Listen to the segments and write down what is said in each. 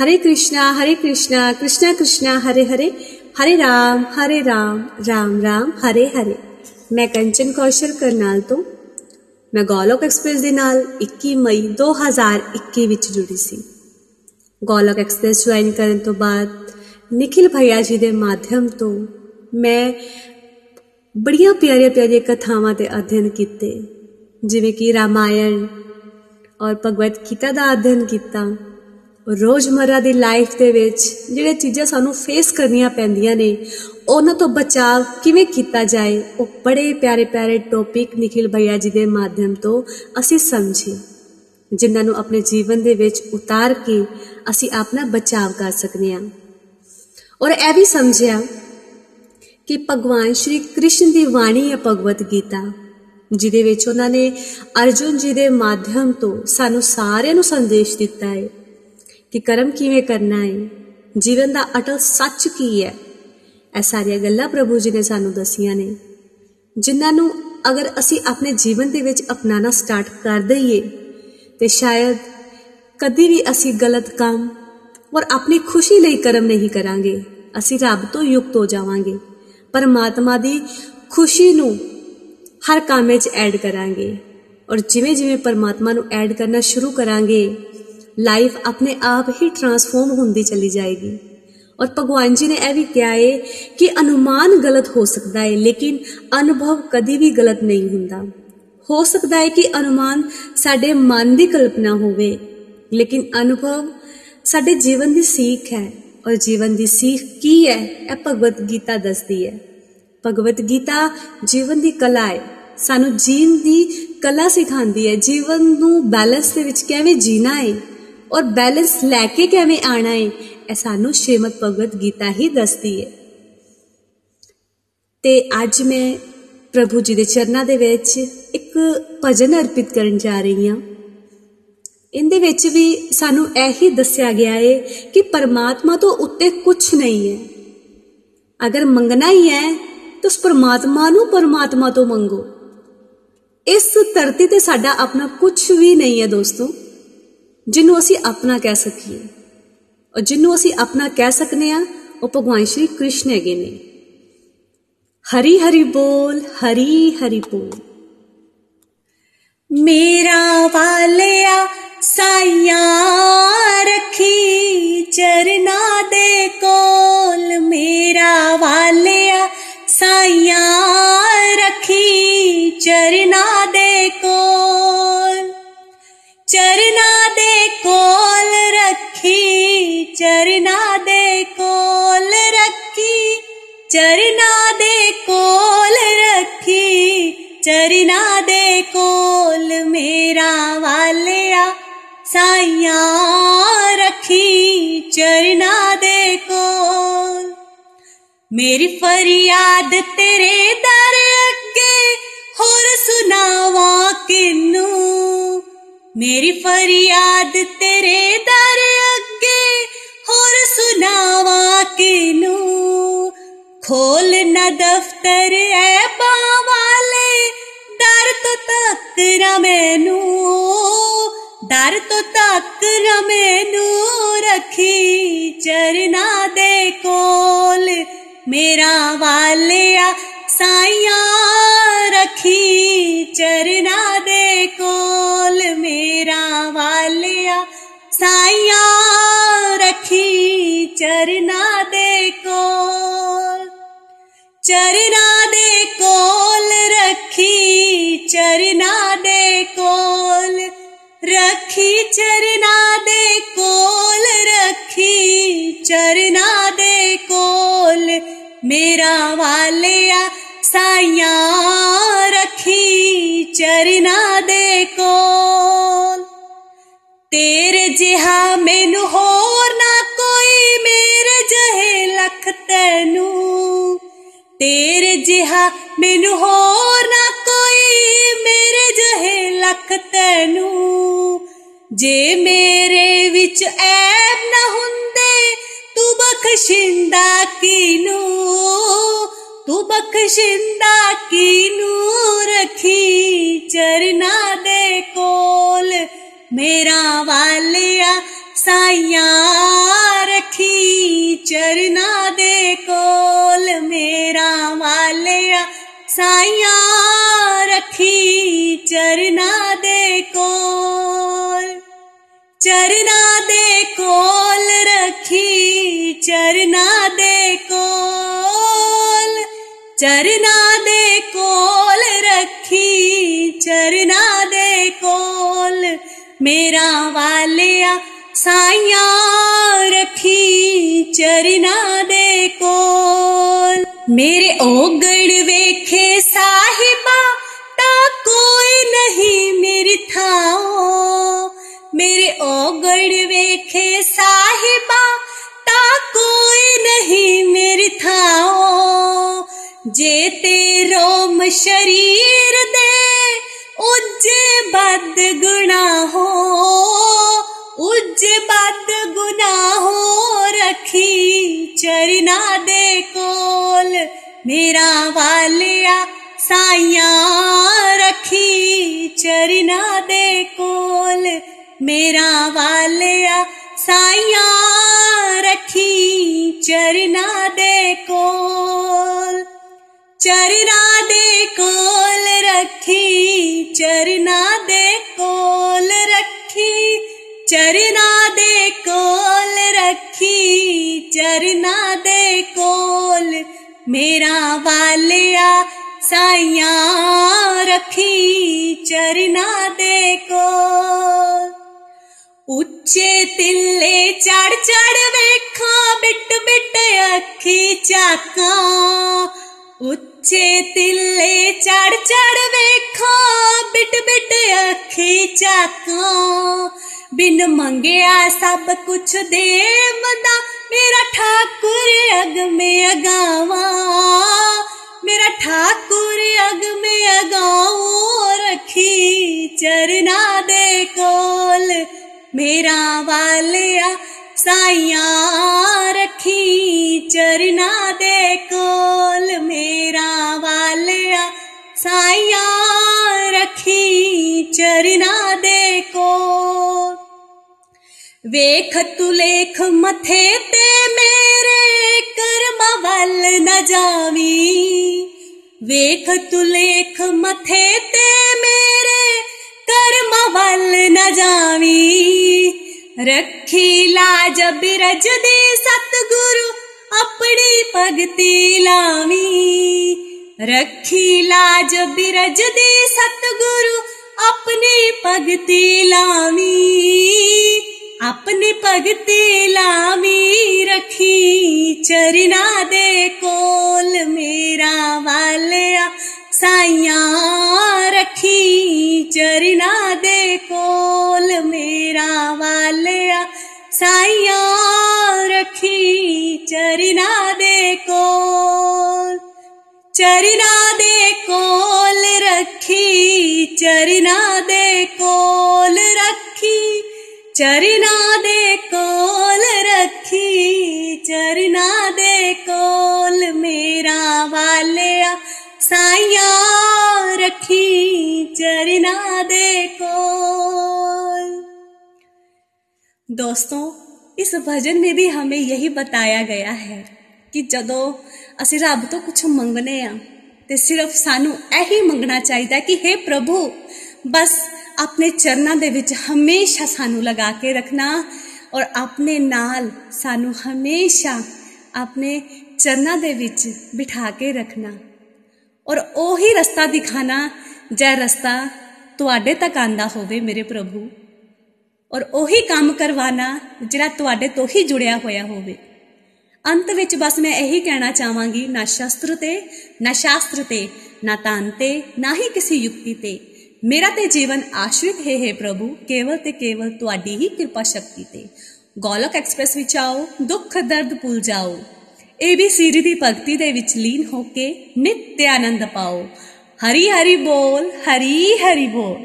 हरे कृष्णा हरे कृष्णा कृष्णा कृष्णा हरे हरे हरे राम हरे राम राम राम हरे हरे ਮੈਂ ਕੰਚਨ ਕੌਸ਼ਲ ਕਰਨਾਲ ਤੋਂ ਮੈਂ ਗੋਲੋਕ ਐਕਸਪ੍ਰੈਸ ਦੇ ਨਾਲ 21 ਮਈ 2021 ਵਿੱਚ ਜੁੜੀ ਸੀ ਗੋਲੋਕ ਐਕਸਪ੍ਰੈਸ ਜੁਆਇਨ ਕਰਨ ਤੋਂ ਬਾਅਦ ਨikhil ਭਈਆ ਜੀ ਦੇ ਮਾਧਿਅਮ ਤੋਂ ਮੈਂ ਬੜੀਆਂ ਪਿਆਰੀਆਂ ਪਿਆਰੀਆਂ ਕਥਾਵਾਂ ਤੇ ਅਧਿਐਨ ਕੀਤੇ ਜਿਵੇਂ ਕਿ ਰਾਮਾਇਣ ਔਰ ਭਗਵਤ ਗੀਤਾ ਦਾ ਅਧਿਐਨ ਕੀਤਾ ਰੋਜ਼ਮਰਾ ਦੀ ਲਾਈਫ ਦੇ ਵਿੱਚ ਜਿਹੜੇ ਚੀਜ਼ਾਂ ਸਾਨੂੰ ਫੇਸ ਕਰਨੀਆਂ ਪੈਂਦੀਆਂ ਨੇ, ਉਹਨਾਂ ਤੋਂ ਬਚਾਅ ਕਿਵੇਂ ਕੀਤਾ ਜਾਏ, ਉਹ ਬੜੇ ਪਿਆਰੇ ਪਿਆਰੇ ਟੌਪਿਕ ਨikhil ਭਈਆ ਜੀ ਦੇ ਮਾਧਿਅਮ ਤੋਂ ਅਸੀਂ ਸਮਝੇ, ਜਿਨ੍ਹਾਂ ਨੂੰ ਆਪਣੇ ਜੀਵਨ ਦੇ ਵਿੱਚ ਉਤਾਰ ਕੇ ਅਸੀਂ ਆਪਣਾ ਬਚਾਅ ਕਰ ਸਕਦੇ ਹਾਂ। ਔਰ ਇਹ ਵੀ ਸਮਝਿਆ ਕਿ ਭਗਵਾਨ ਸ਼੍ਰੀ ਕ੍ਰਿਸ਼ਨ ਦੀ ਬਾਣੀ ਹੈ ਭਗਵਤ ਗੀਤਾ, ਜਿਹਦੇ ਵਿੱਚ ਉਹਨਾਂ ਨੇ ਅਰਜੁਨ ਜੀ ਦੇ ਮਾਧਿਅਮ ਤੋਂ ਸਾਨੂੰ ਸਾਰਿਆਂ ਨੂੰ ਸੰਦੇਸ਼ ਦਿੱਤਾ ਹੈ ਕਿ ਕਰਮ ਕਿਵੇਂ ਕਰਨਾ ਹੈ ਜੀਵਨ ਦਾ ਅਟਲ ਸੱਚ ਕੀ ਹੈ ਇਹ ਸਾਰੀਆਂ ਗੱਲਾਂ ਪ੍ਰਭੂ ਜੀ ਨੇ ਸਾਨੂੰ ਦਸੀਆਂ ਨੇ। ਜਿਨ੍ਹਾਂ ਨੂੰ ਅਗਰ ਅਸੀਂ ਆਪਣੇ ਜੀਵਨ ਦੇ ਵਿੱਚ ਅਪਣਾਣਾ ਸਟਾਰਟ ਕਰ ਦਈਏ, ਤੇ ਸ਼ਾਇਦ ਕਦੀ ਵੀ ਅਸੀਂ ਗਲਤ ਕੰਮ ਔਰ ਆਪਣੀ ਖੁਸ਼ੀ ਲਈ ਕਰਮ ਨਹੀਂ ਕਰਾਂਗੇ, ਅਸੀਂ ਰੱਬ ਤੋਂ ਯੁਕਤ ਹੋ ਜਾਵਾਂਗੇ। ਪਰਮਾਤਮਾ ਦੀ ਖੁਸ਼ੀ ਨੂੰ ਹਰ ਕੰਮ ਵਿੱਚ ਐਡ ਕਰਾਂਗੇ ਔਰ ਜਿਵੇਂ ਜਿਵੇਂ ਪਰਮਾਤਮਾ ਨੂੰ ਐਡ ਕਰਨਾ ਸ਼ੁਰੂ ਕਰਾਂਗੇ ਲਾਈਫ ਆਪਣੇ ਆਪ ਹੀ ਟਰਾਂਸਫਾਰਮ ਹੁੰਦੀ ਚਲੀ ਜਾਏਗੀ ਔਰ ਭਗਵਾਨ ਜੀ ਨੇ ਇਹ ਵੀ ਕਿਹਾ ਹੈ ਕਿ ਅਨੁਮਾਨ ਗਲਤ ਹੋ ਸਕਦਾ ਹੈ ਲੇਕਿਨ ਅਨੁਭਵ ਕਦੀ ਵੀ ਗਲਤ ਨਹੀਂ ਹੁੰਦਾ ਹੋ ਸਕਦਾ ਹੈ ਕਿ ਅਨੁਮਾਨ ਸਾਡੇ ਮਨ ਦੀ ਕਲਪਨਾ ਹੋਵੇ ਲੇਕਿਨ ਅਨੁਭਵ ਸਾਡੇ ਜੀਵਨ ਦੀ ਸੀਖ ਹੈ ਔਰ ਜੀਵਨ ਦੀ ਸੀਖ ਕੀ ਹੈ ਇਹ ਭਗਵਤ ਗੀਤਾ ਦੱਸਦੀ ਹੈ ਭਗਵਤ ਗੀਤਾ ਜੀਵਨ ਦੀ ਕਲਾ ਹੈ ਸਾਨੂੰ ਜੀਣ ਦੀ ਕਲਾ ਸਿਖਾਉਂਦੀ ਹੈ ਜੀਵਨ ਨੂੰ ਬੈਲੈਂਸ ਦੇ ਵਿੱਚ ਕਿਵੇਂ ਜੀਣਾ ਹੈ ਔਰ ਬੈਲੈਂਸ ਲੈ ਕੇ ਕਿਵੇਂ ਆਣਾ ਹੈ ਇਹ ਸਾਨੂੰ ਸ਼੍ਰੀਮਦ ਭਗਵਤ ਗੀਤਾ ਹੀ ਦੱਸਦੀ ਹੈ ਤੇ ਅੱਜ ਮੈਂ ਪ੍ਰਭੂ ਜੀ ਦੇ ਚਰਨਾਂ ਦੇ ਵਿੱਚ ਇੱਕ ਭਜਨ ਅਰਪਿਤ ਕਰਨ ਜਾ ਰਹੀ ਹਾਂ। ਇਹਦੇ ਵਿੱਚ ਵੀ ਸਾਨੂੰ ਇਹੀ ਦੱਸਿਆ ਗਿਆ ਹੈ ਕਿ ਪਰਮਾਤਮਾ ਤੋਂ ਉੱਤੇ ਕੁਝ ਨਹੀਂ ਹੈ ਅਗਰ ਮੰਗਣਾ ਹੀ ਹੈ, ਤਾਂ ਉਸ ਪਰਮਾਤਮਾ ਨੂੰ ਪਰਮਾਤਮਾ ਤੋਂ ਮੰਗੋ। ਇਸ ਧਰਤੀ ਤੇ ਸਾਡਾ ਆਪਣਾ ਕੁਝ ਵੀ ਨਹੀਂ ਹੈ ਦੋਸਤੋ। ਜਿਹਨੂੰ ਅਸੀਂ ਆਪਣਾ ਕਹਿ ਸਕੀਏ ਔਰ ਜਿਹਨੂੰ ਅਸੀਂ ਆਪਣਾ ਕਹਿ ਸਕਨੇ ਆ ਉਹ ਭਗਵਾਨ ਸ਼੍ਰੀ ਕ੍ਰਿਸ਼ਨ ਹੈਗੇ ਨੇ ਹਰੀ ਹਰੀ ਬੋਲ ਹਰੀ ਹਰੀ ਬੋਲ ਮੇਰਾ ਵਾਲਿਆ ਸਾਈਆਂ ਰੱਖੀ ਚਰਨਾ ਦੇ ਕੋਲ ਮੇਰਾ ਵਾਲਿਆ ਸਾਈਆਂ ਰੱਖੀ ਚਰਨਾ ਦੇ ਕੋਲ चरना दे कोल रखी, चरना दे कोल रखी, चरना दे कोल रखी, चरना दे कोल मेरा वाले साइया रखी, चरना दे कोल मेरी फरियाद तेरे दर अगे होर सुनावा किनू मेरी फरियाद तेरे दर अगे होर सुनावा किनू। खोल न दफ्तर ऐ वाले डर तो तक न मैनू। डर तो तक न मैनू, रखी चरना दे कोल। मेरा वाले साइया, रखी चरना चरना दे कोल रखी चरना दे कोल रखी चरना दे कोल रखी चरना दे कोल मेरा वालिया साइया रखी चरना दे कोल। तेरे जिहा मेनू होर ना कोई, मेरे जहे लख तेनू ਜਿਹਾ ਮੈਨੂੰ ਹੋਰ ਨਾ ਕੋਈ ਮੇਰੇ ਜਹੇ ਲੱਖ ਤੈਨੂੰ ਜੇ ਮੇਰੇ ਵਿੱਚ ਐਬ ਨਾ ਹੁੰਦੇ ਤੂੰ ਬਖਸ਼ਿੰਦਾ ਕੀਨੂੰ ਤੂੰ ਬਖਸ਼ਿੰਦਾ ਕੀਨੂੰ ਰੱਖੀ ਚਰਨਾ ਦੇ ਕੋਲ ਮੇਰਾ चरना दे कोल रखी, चरना दे कोल चरना दे कोल रखी, चरना दे कोल मेरा वालिया साइया रखी, चरना दे कोल मेरे ओगड़ वेखे साहिबा, ता कोई नहीं मेरी था जेते रोम शरीर दे, उज्जे बद गुना हो। उज्जे बद गुना हो रखी चरना दे कोल। मेरा वालिया साइया रखी चरना दे कोल। मेरा वालिया साइया रखी चरना दे कोल। चरना दे कोल रखी, चरना दे कोल रखी, चरना दे कोल रखी, चरना दे कोल मेरा वालिया साइया रखी, चरना दे कोल। उच्चे तिल्ले चढ़ चढ़ वेखा, बिट बिट अखी चाका, उच्च ਉੱਚੇ ਤਿੱਲੇ ਚੜ ਚੜ ਵੇਖਾਂ ਬਿਟ ਬਿਟ ਅੱਖੀ ਚਾਕਾਂ ਬਿਨ ਮੰਗਿਆ ਸਭ ਕੁਛ ਦੇਵਦਾ ਮੇਰਾ ਠਾਕੁਰ ਅਗ ਮੇ ਅਗਾਵਾ ਮੇਰਾ ਠਾਕੁਰ ਅਗ ਮੇ ਅਗਾਉ ਰੱਖੀ ਚਰਨਾ ਦੇ ਕੋਲ ਮੇਰਾ ਵਾਲਿਆ ਸਾਈਆਂ चरना दे कोल मेरा वालिया साइया रखी चरना दे को वेख तू लेख मथे ते मेरे कर्म वल न जावी। वेख तू लेख मथे ते मेरे कर्म वल न जावी। रखी लाज बिरज दे सतगुरु अपने भगती लावी। रखी लाज बिरज दे सतगुरु, अपने भगते लावी। अपने भगते लावी रखी, चरना दे कोल मेरा वालया। साइया चरिना देखो चरिना देखो रखी, चरिना देखो रखी, चरिना देखो रखी, चरिना देखो मेरा वाले साइया रखी, चरिना देखो दोस्तों इस भजन में भी हमें यही बताया गया है ਕਿ ਜਦੋਂ ਅਸੀਂ ਰੱਬ ਤੋਂ ਕੁਝ ਮੰਗਨੇ ਆ ਤੇ ਸਿਰਫ ਸਾਨੂੰ ਇਹੀ ਮੰਗਣਾ ਚਾਹੀਦਾ ਕਿ हे ਪ੍ਰਭੂ ਬਸ ਆਪਣੇ ਚਰਨਾਂ ਦੇ ਵਿੱਚ ਹਮੇਸ਼ਾ ਸਾਨੂੰ ਲਗਾ ਕੇ ਰੱਖਣਾ ਔਰ ਆਪਣੇ ਨਾਲ ਸਾਨੂੰ ਹਮੇਸ਼ਾ ਆਪਣੇ ਚਰਨਾਂ ਦੇ ਵਿੱਚ ਬਿਠਾ ਕੇ ਰੱਖਣਾ ਔਰ ਉਹੀ ਰਸਤਾ ਦਿਖਾਣਾ ਜਿਹੜਾ ਰਸਤਾ ਤੁਹਾਡੇ ਤੱਕ ਆਂਦਾ ਹੋਵੇ ਮੇਰੇ ਪ੍ਰਭੂ ਔਰ ਉਹੀ ਕੰਮ ਕਰਵਾਣਾ ਜਿਹੜਾ ਤੁਹਾਡੇ ਤੋਂ ਹੀ ਜੁੜਿਆ ਹੋਇਆ ਹੋਵੇ ਅੰਤ ਵਿੱਚ ਬਸ ਮੈਂ ਇਹੀ ਕਹਿਣਾ ਚਾਹਾਂਗੀ ਨਾ ਸ਼ਸਤਰ ਤੇ ਨਾ ਸ਼ਾਸਤਰ ਤੇ ਨਾ ਤਨ ਤੇ ਨਾ ਹੀ ਕਿਸੇ ਯੁਕਤੀ ਤੇ ਮੇਰਾ ਤੇ ਜੀਵਨ ਆਸ਼ਰਿਤ ਹੈ ਹੈ ਪ੍ਰਭੂ ਕੇਵਲ ਤੇ ਕੇਵਲ ਤੁਹਾਡੀ ਹੀ ਕਿਰਪਾ ਸ਼ਕਤੀ ਤੇ ਗੋਲਕ ਐਕਸਪ੍ਰੈਸ ਵਿੱਚ ਆਓ ਦੁੱਖ ਦਰਦ ਭੁੱਲ ਜਾਓ ਏਬੀਸੀਡੀ ਦੀ ਭਗਤੀ ਦੇ ਵਿੱਚ ਲੀਨ ਹੋ ਕੇ ਨਿੱਤ ਆਨੰਦ ਪਾਓ ਹਰੀ ਹਰੀ ਬੋਲ ਹਰੀ ਹਰੀ ਬੋਲ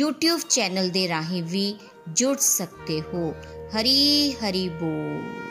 YouTube ਚੈਨਲ ਦੇ ਰਾਹੀਂ ਵੀ ਜੁੜ ਸਕਦੇ ਹੋ ਹਰੀ ਹਰੀ ਬੋਲ